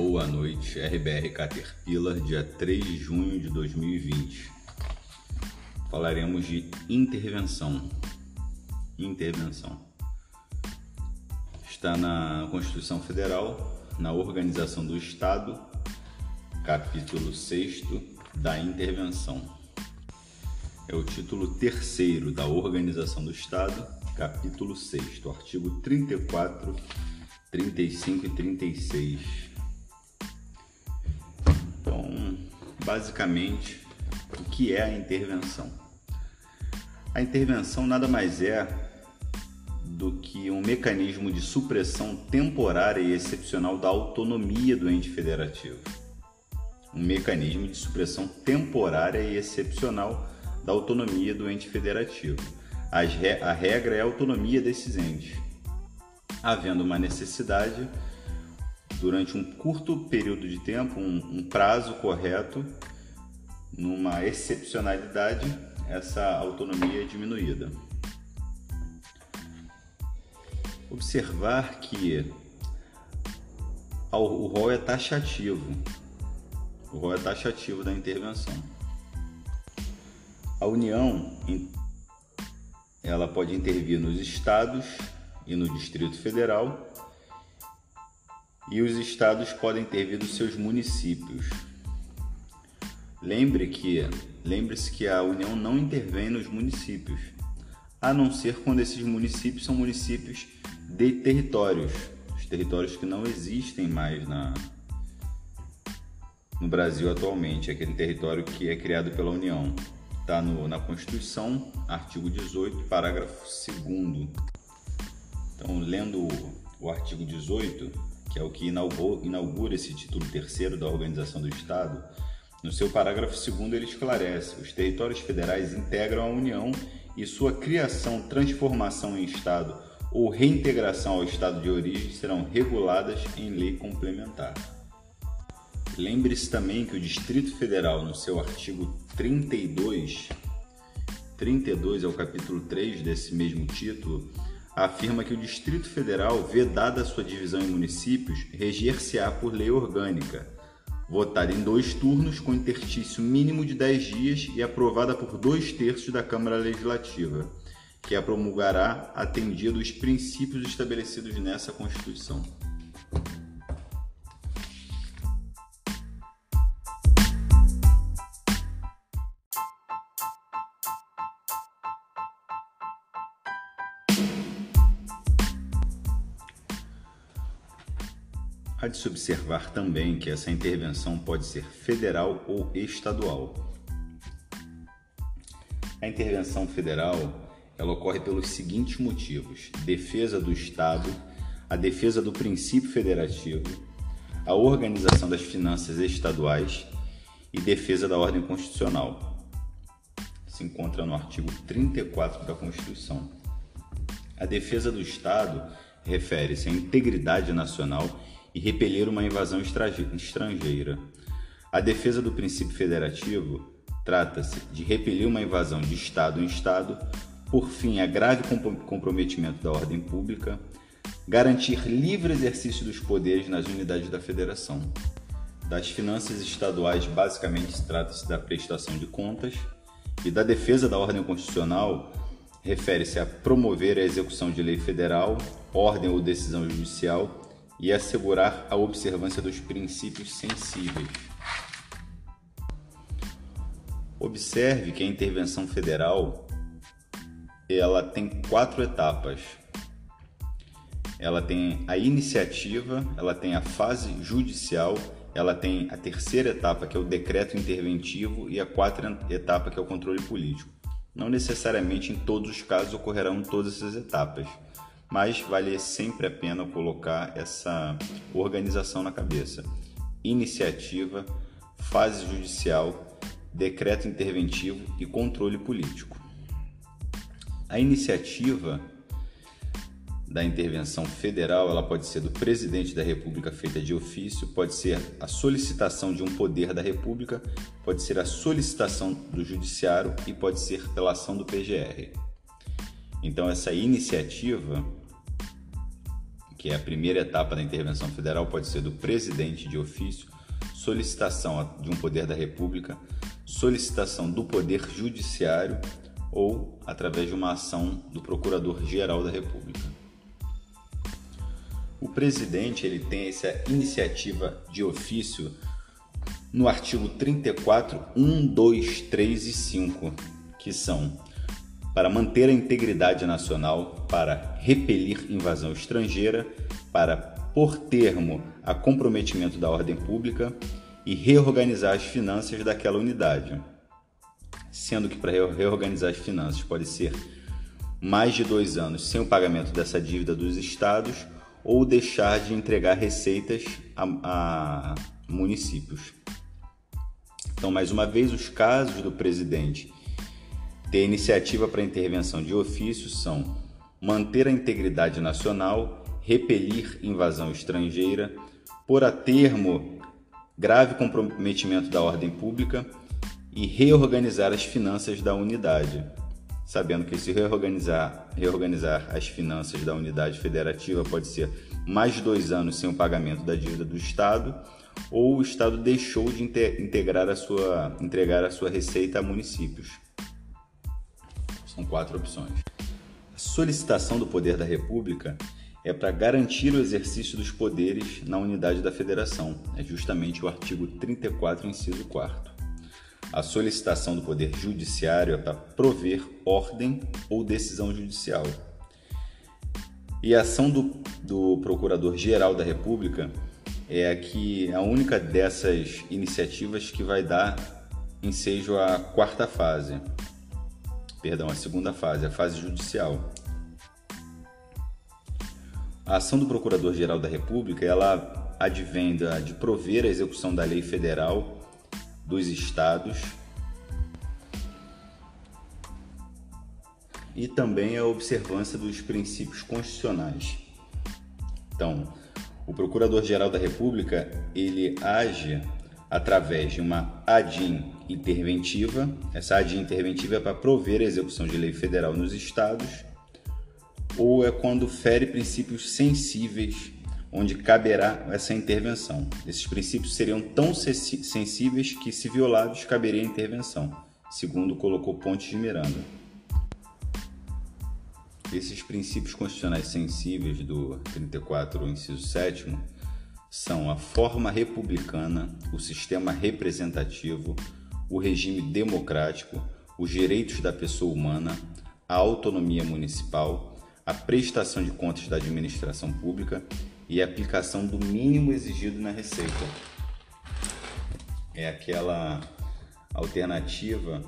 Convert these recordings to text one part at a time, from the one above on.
Boa noite, RBR Caterpillar, dia 3 de junho de 2020. Falaremos de intervenção. Intervenção. Está na Constituição Federal, na Organização do Estado, capítulo 6 da intervenção. É o título terceiro da Organização do Estado, capítulo 6, artigo 34, 35 e 36 basicamente o que é a intervenção. A intervenção nada mais é do que um mecanismo de supressão temporária e excepcional da autonomia do ente federativo. Um mecanismo de supressão temporária e excepcional da autonomia do ente federativo. A regra é a autonomia desses entes. Havendo uma necessidade, durante um curto período de tempo, um, um prazo correto, numa excepcionalidade, essa autonomia é diminuída. Observar que o rol é taxativo, o rol é taxativo da intervenção. A União ela pode intervir nos estados e no Distrito Federal e os estados podem intervir dos seus municípios. Lembre que, lembre-se que a União não intervém nos municípios, a não ser quando esses municípios são municípios de territórios, os territórios que não existem mais na no Brasil atualmente, aquele território que é criado pela União. Está na Constituição, artigo 18, parágrafo 2 Então, lendo o artigo 18, é o que inaugura esse título terceiro da Organização do Estado, no seu parágrafo 2 ele esclarece: os territórios federais integram a União e sua criação, transformação em Estado ou reintegração ao Estado de origem serão reguladas em lei complementar. Lembre-se também que o Distrito Federal, no seu artigo 32, 32 é o capítulo 3 desse mesmo título, afirma que o Distrito Federal, vedada sua divisão em municípios, reger-se-á por lei orgânica, votada em dois turnos com interstício mínimo de 10 dias e aprovada por dois terços da Câmara Legislativa, que a promulgará atendido os princípios estabelecidos nessa Constituição. Se observar também que essa intervenção pode ser federal ou estadual. A intervenção federal ela ocorre pelos seguintes motivos: defesa do Estado, a defesa do princípio federativo, a organização das finanças estaduais e defesa da ordem constitucional. Se encontra no artigo 34 da Constituição. A defesa do Estado refere-se à integridade nacional e repelir uma invasão estrangeira. A defesa do princípio federativo trata-se de repelir uma invasão de Estado em Estado, por fim, a grave comprometimento da ordem pública, garantir livre exercício dos poderes nas unidades da federação. Das finanças estaduais, basicamente, trata-se da prestação de contas, e da defesa da ordem constitucional, refere-se a promover a execução de lei federal, ordem ou decisão judicial e assegurar a observância dos princípios sensíveis. Observe que a intervenção federal ela tem quatro etapas. Ela tem a iniciativa, ela tem a fase judicial, ela tem a terceira etapa que é o decreto interventivo e a quarta etapa que é o controle político. Não necessariamente em todos os casos ocorrerão todas essas etapas mas vale sempre a pena colocar essa organização na cabeça. Iniciativa, fase judicial, decreto interventivo e controle político. A iniciativa da intervenção federal, ela pode ser do presidente da República feita de ofício, pode ser a solicitação de um poder da República, pode ser a solicitação do judiciário e pode ser pela ação do PGR. Então essa iniciativa que é a primeira etapa da intervenção federal, pode ser do presidente de ofício, solicitação de um poder da República, solicitação do Poder Judiciário ou através de uma ação do Procurador-Geral da República. O presidente ele tem essa iniciativa de ofício no artigo 34, 1, 2, 3 e 5, que são para manter a integridade nacional, para repelir invasão estrangeira, para por termo a comprometimento da ordem pública e reorganizar as finanças daquela unidade. Sendo que para reorganizar as finanças pode ser mais de dois anos sem o pagamento dessa dívida dos estados ou deixar de entregar receitas a, a municípios. Então, mais uma vez, os casos do presidente ter iniciativa para intervenção de ofício são manter a integridade nacional, repelir invasão estrangeira, pôr a termo grave comprometimento da ordem pública e reorganizar as finanças da unidade. Sabendo que se reorganizar, reorganizar as finanças da unidade federativa pode ser mais dois anos sem o pagamento da dívida do Estado, ou o Estado deixou de integrar a sua, entregar a sua receita a municípios. São quatro opções. A solicitação do poder da República é para garantir o exercício dos poderes na unidade da Federação. É justamente o artigo 34, inciso 4. A solicitação do poder judiciário é para prover ordem ou decisão judicial. E a ação do, do Procurador-Geral da República é aqui a única dessas iniciativas que vai dar ensejo à quarta fase, perdão, a segunda fase, a fase judicial. A ação do Procurador-Geral da República, ela advém de prover a execução da lei federal dos estados e também a observância dos princípios constitucionais. Então, o Procurador-Geral da República, ele age através de uma ADIM interventiva. Essa ADIM interventiva é para prover a execução de lei federal nos estados, ou é quando fere princípios sensíveis onde caberá essa intervenção. Esses princípios seriam tão sensíveis que, se violados, caberia a intervenção, segundo colocou Pontes de Miranda. Esses princípios constitucionais sensíveis do 34, inciso 7 são a forma republicana, o sistema representativo, o regime democrático, os direitos da pessoa humana, a autonomia municipal, a prestação de contas da administração pública e a aplicação do mínimo exigido na receita. É aquela alternativa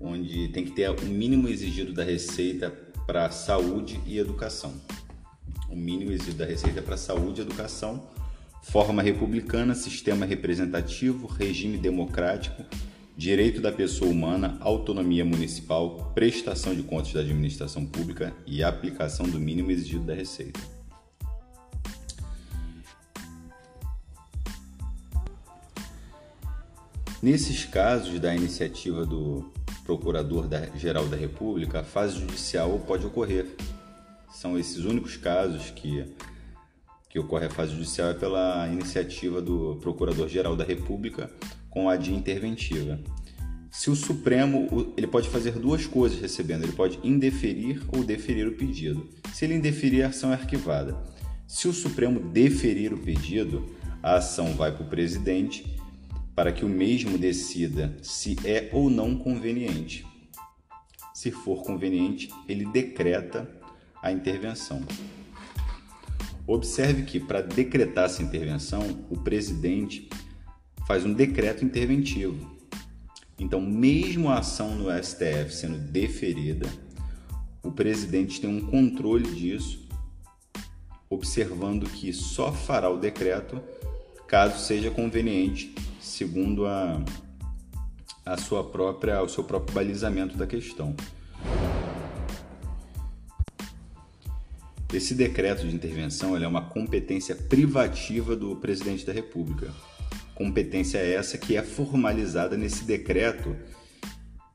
onde tem que ter o mínimo exigido da receita para saúde e educação. O mínimo exigido da receita para saúde e educação forma republicana, sistema representativo, regime democrático, direito da pessoa humana, autonomia municipal, prestação de contas da administração pública e aplicação do mínimo exigido da Receita. Nesses casos da iniciativa do Procurador-Geral da República, a fase judicial pode ocorrer. São esses únicos casos que que ocorre a fase judicial é pela iniciativa do Procurador-Geral da República com a de interventiva. Se o Supremo, ele pode fazer duas coisas recebendo, ele pode indeferir ou deferir o pedido. Se ele indeferir, a ação é arquivada. Se o Supremo deferir o pedido, a ação vai para o presidente para que o mesmo decida se é ou não conveniente. Se for conveniente, ele decreta a intervenção. Observe que, para decretar essa intervenção, o presidente faz um decreto interventivo. Então, mesmo a ação no STF sendo deferida, o presidente tem um controle disso, observando que só fará o decreto caso seja conveniente, segundo a, a sua própria, o seu próprio balizamento da questão. Esse decreto de intervenção é uma competência privativa do presidente da República. Competência essa que é formalizada nesse decreto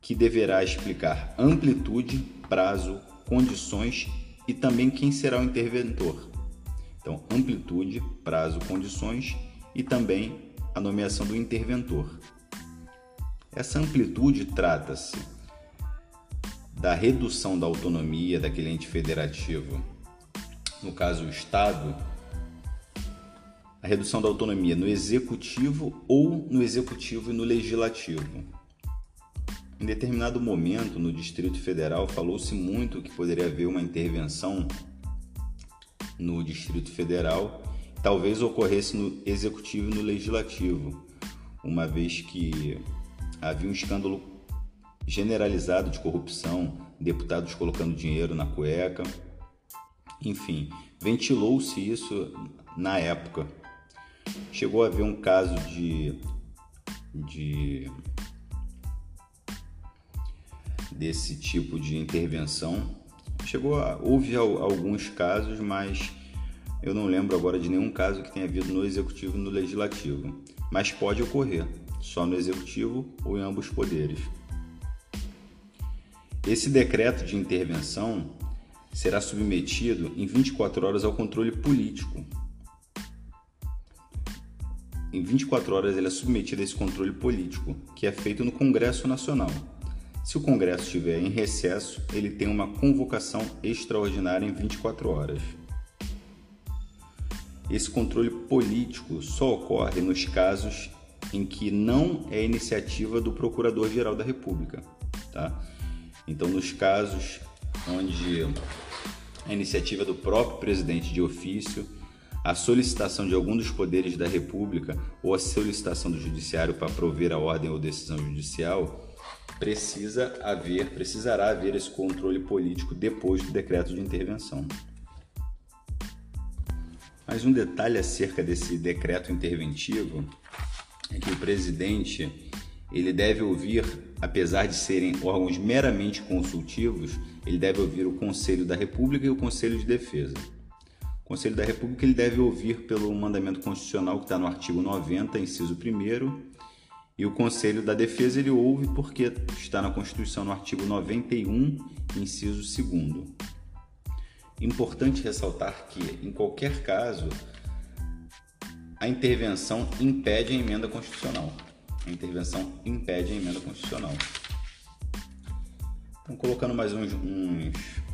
que deverá explicar amplitude, prazo, condições e também quem será o interventor. Então, amplitude, prazo, condições e também a nomeação do interventor. Essa amplitude trata-se da redução da autonomia daquele ente federativo, no caso o Estado, a redução da autonomia no executivo ou no executivo e no legislativo. Em determinado momento, no Distrito Federal, falou-se muito que poderia haver uma intervenção no Distrito Federal, talvez ocorresse no executivo e no legislativo, uma vez que havia um escândalo generalizado de corrupção, deputados colocando dinheiro na cueca. Enfim, ventilou-se isso na época. Chegou a haver um caso de, de desse tipo de intervenção. Chegou a, houve alguns casos, mas eu não lembro agora de nenhum caso que tenha havido no executivo e no legislativo. Mas pode ocorrer, só no executivo ou em ambos poderes. Esse decreto de intervenção será submetido em 24 horas ao controle político. Em 24 horas ele é submetido a esse controle político, que é feito no Congresso Nacional. Se o Congresso estiver em recesso, ele tem uma convocação extraordinária em 24 horas. Esse controle político só ocorre nos casos em que não é iniciativa do Procurador-Geral da República. Tá? Então, nos casos onde a iniciativa do próprio presidente de ofício, a solicitação de algum dos poderes da República ou a solicitação do Judiciário para prover a ordem ou decisão judicial, precisa haver, precisará haver esse controle político depois do decreto de intervenção. Mas um detalhe acerca desse decreto interventivo é que o presidente ele deve ouvir, apesar de serem órgãos meramente consultivos, ele deve ouvir o Conselho da República e o Conselho de Defesa. O Conselho da República ele deve ouvir pelo mandamento constitucional que está no artigo 90, inciso 1 e o Conselho da Defesa ele ouve porque está na Constituição no artigo 91, inciso 2 Importante ressaltar que, em qualquer caso, a intervenção impede a emenda constitucional. A intervenção impede a emenda constitucional. Então, colocando mais uns, uns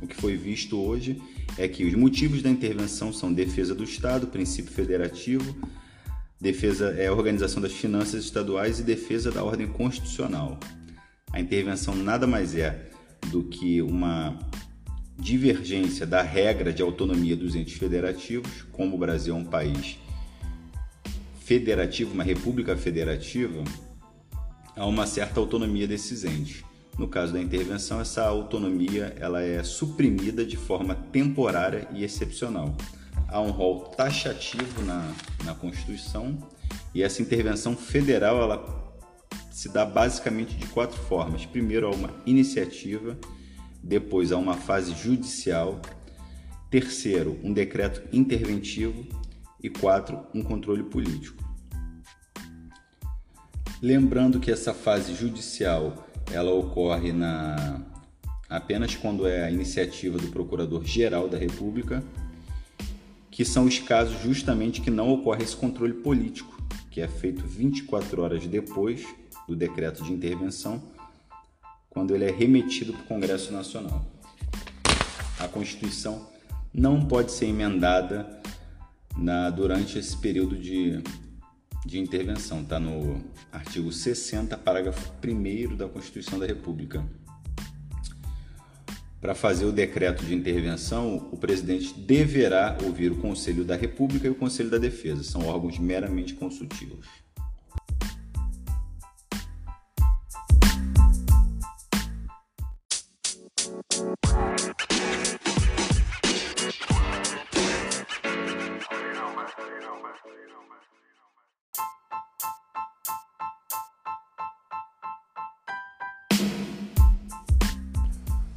o que foi visto hoje é que os motivos da intervenção são defesa do Estado, princípio federativo, defesa é organização das finanças estaduais e defesa da ordem constitucional. A intervenção nada mais é do que uma divergência da regra de autonomia dos entes federativos, como o Brasil é um país federativo, uma república federativa, há uma certa autonomia desses entes. No caso da intervenção, essa autonomia ela é suprimida de forma temporária e excepcional há um rol taxativo na, na Constituição e essa intervenção federal ela se dá basicamente de quatro formas. Primeiro, há uma iniciativa, depois, há uma fase judicial, terceiro, um decreto interventivo e quatro, um controle político. Lembrando que essa fase judicial ela ocorre na apenas quando é a iniciativa do Procurador-Geral da República que são os casos justamente que não ocorre esse controle político, que é feito 24 horas depois do decreto de intervenção, quando ele é remetido para o Congresso Nacional. A Constituição não pode ser emendada na, durante esse período de, de intervenção, está no artigo 60, parágrafo 1 da Constituição da República. Para fazer o decreto de intervenção, o presidente deverá ouvir o Conselho da República e o Conselho da Defesa, são órgãos meramente consultivos.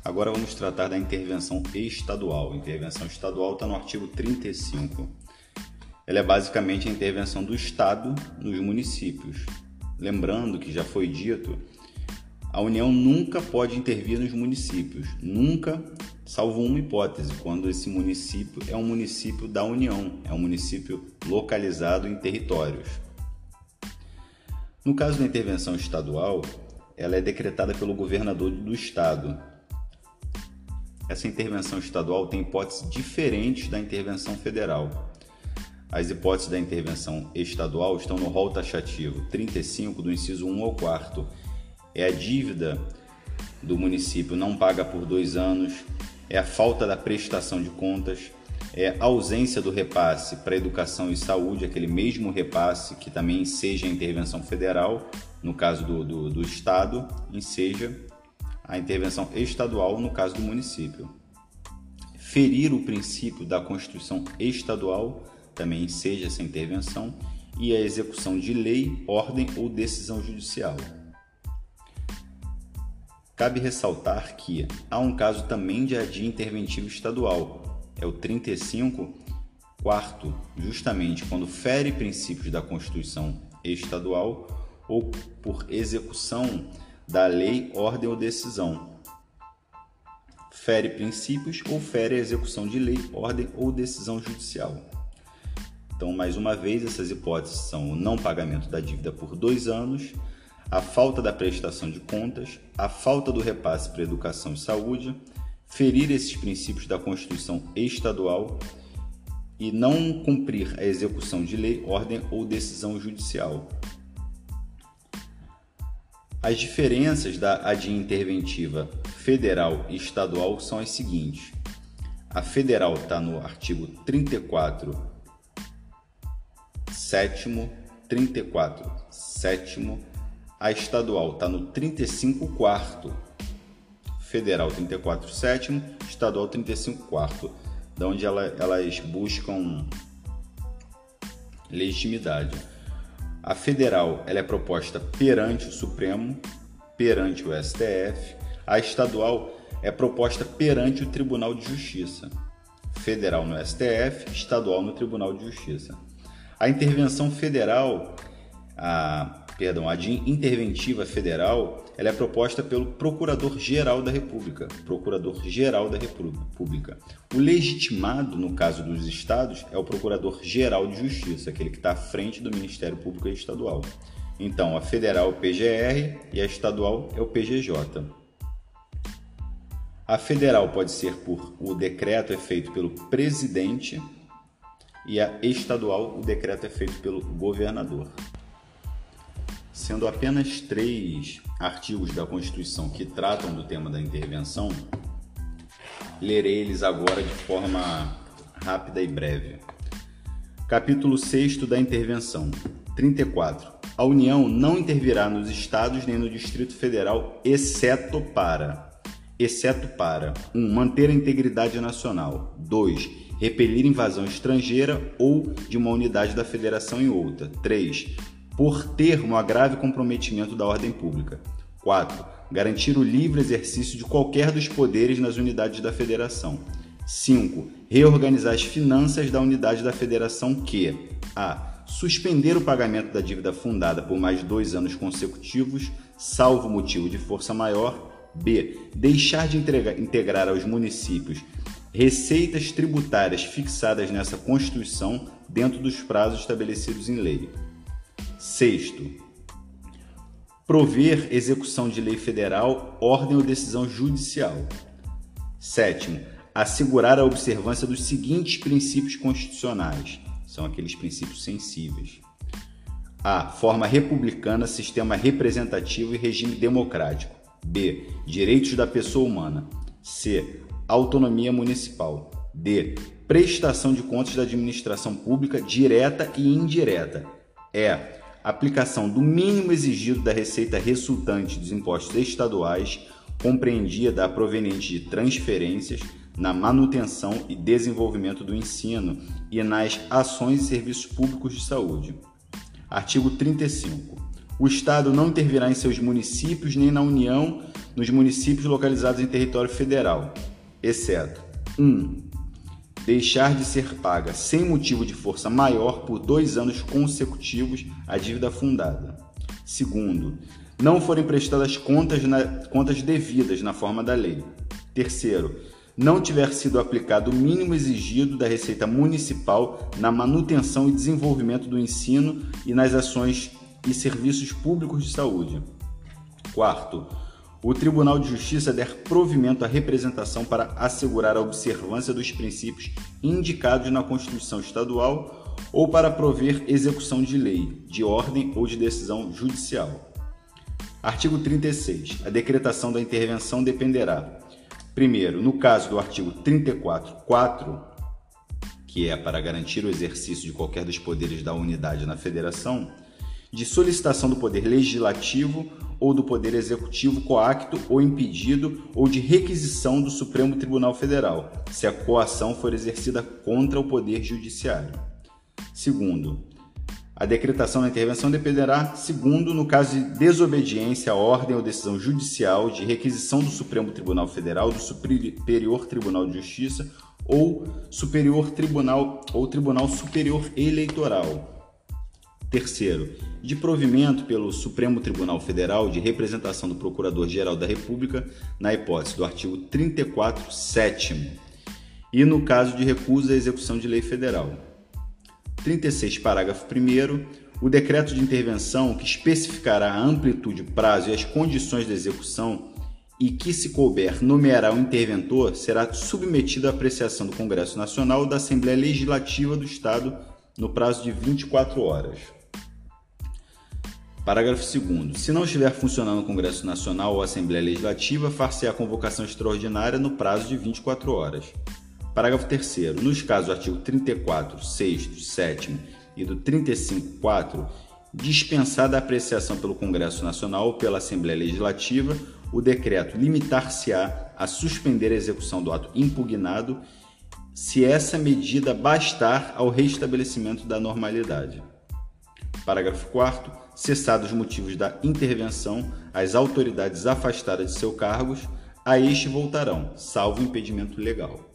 Agora vamos tratar da intervenção estadual. A intervenção estadual está no artigo 35. Ela é basicamente a intervenção do Estado nos municípios. Lembrando que já foi dito, a União nunca pode intervir nos municípios, nunca, salvo uma hipótese, quando esse município é um município da União, é um município localizado em territórios. No caso da intervenção estadual, ela é decretada pelo governador do estado. Essa intervenção estadual tem hipóteses diferentes da intervenção federal. As hipóteses da intervenção estadual estão no rol taxativo 35 do inciso 1 ao 4 é a dívida do município não paga por dois anos, é a falta da prestação de contas, é a ausência do repasse para educação e saúde, aquele mesmo repasse que também seja a intervenção federal, no caso do, do, do Estado, e seja a intervenção estadual, no caso do município. Ferir o princípio da Constituição estadual, também seja essa intervenção, e a execução de lei, ordem ou decisão judicial. Cabe ressaltar que há um caso também de adia interventivo estadual, é o 35, quarto, justamente quando fere princípios da Constituição estadual ou por execução da lei, ordem ou decisão. Fere princípios ou fere a execução de lei, ordem ou decisão judicial. Então, mais uma vez, essas hipóteses são o não pagamento da dívida por dois anos, a falta da prestação de contas, a falta do repasse para educação e saúde, ferir esses princípios da Constituição estadual e não cumprir a execução de lei, ordem ou decisão judicial. As diferenças da ADIM interventiva federal e estadual são as seguintes. A federal está no artigo 34, sétimo, 34, sétimo, a estadual está no 35 quarto. Federal 34 sétimo, estadual 35 quarto. Da onde ela, elas buscam legitimidade. A federal ela é proposta perante o Supremo, perante o STF. A estadual é proposta perante o Tribunal de Justiça. Federal no STF, estadual no Tribunal de Justiça. A intervenção federal, a perdão, a de interventiva federal, ela é proposta pelo Procurador-Geral da República, Procurador-Geral da República. O legitimado, no caso dos estados, é o Procurador-Geral de Justiça, aquele que está à frente do Ministério Público Estadual. Então, a federal é o PGR e a estadual é o PGJ. A federal pode ser por o decreto é feito pelo presidente e a estadual o decreto é feito pelo governador. Sendo apenas três artigos da Constituição que tratam do tema da intervenção, lerei eles agora de forma rápida e breve. Capítulo 6 da Intervenção 34. A União não intervirá nos estados nem no Distrito Federal, exceto para exceto para 1. Um, manter a integridade nacional. 2. Repelir invasão estrangeira ou de uma unidade da federação em outra. 3 por termo a grave comprometimento da ordem pública. 4. Garantir o livre exercício de qualquer dos poderes nas unidades da federação. 5. Reorganizar as finanças da unidade da federação que a. Suspender o pagamento da dívida fundada por mais dois anos consecutivos, salvo motivo de força maior. B. Deixar de entregar, integrar aos municípios receitas tributárias fixadas nessa Constituição dentro dos prazos estabelecidos em lei. Sexto, prover execução de lei federal, ordem ou decisão judicial. Sétimo, assegurar a observância dos seguintes princípios constitucionais. São aqueles princípios sensíveis. A. Forma republicana, sistema representativo e regime democrático. B. Direitos da pessoa humana. C. Autonomia municipal. D. Prestação de contas da administração pública direta e indireta. E aplicação do mínimo exigido da receita resultante dos impostos estaduais, compreendida a proveniente de transferências, na manutenção e desenvolvimento do ensino e nas ações e serviços públicos de saúde. Artigo 35. O Estado não intervirá em seus municípios nem na União nos municípios localizados em território federal, exceto 1. Um, deixar de ser paga sem motivo de força maior por dois anos consecutivos a dívida fundada. Segundo, não forem prestadas contas, na, contas devidas na forma da lei. Terceiro, não tiver sido aplicado o mínimo exigido da Receita Municipal na manutenção e desenvolvimento do ensino e nas ações e serviços públicos de saúde. Quarto, o Tribunal de Justiça der provimento à representação para assegurar a observância dos princípios indicados na Constituição Estadual ou para prover execução de lei, de ordem ou de decisão judicial. Artigo 36. A decretação da intervenção dependerá, primeiro, no caso do artigo 34.4, que é para garantir o exercício de qualquer dos poderes da unidade na federação, de solicitação do poder legislativo ou do Poder Executivo coacto ou impedido ou de requisição do Supremo Tribunal Federal, se a coação for exercida contra o Poder Judiciário. Segundo, a decretação da intervenção dependerá, segundo, no caso de desobediência à ordem ou decisão judicial de requisição do Supremo Tribunal Federal, do Superior Tribunal de Justiça ou Superior Tribunal ou Tribunal Superior Eleitoral, Terceiro, de provimento pelo Supremo Tribunal Federal de representação do Procurador-Geral da República na hipótese do artigo 34, 7 e no caso de recusa à execução de lei federal. 36, parágrafo 1 o decreto de intervenção que especificará a amplitude, prazo e as condições da execução e que, se couber, nomeará o interventor, será submetido à apreciação do Congresso Nacional ou da Assembleia Legislativa do Estado no prazo de 24 horas. Parágrafo 2. Se não estiver funcionando o Congresso Nacional ou Assembleia Legislativa, far-se a convocação extraordinária no prazo de 24 horas. Parágrafo 3. Nos casos do artigo 34, 6, 7 e do 35, 4, dispensada a apreciação pelo Congresso Nacional ou pela Assembleia Legislativa, o decreto limitar-se-á a suspender a execução do ato impugnado se essa medida bastar ao restabelecimento da normalidade. Parágrafo 4 cessados os motivos da intervenção, as autoridades afastadas de seus cargos, a este voltarão, salvo impedimento legal.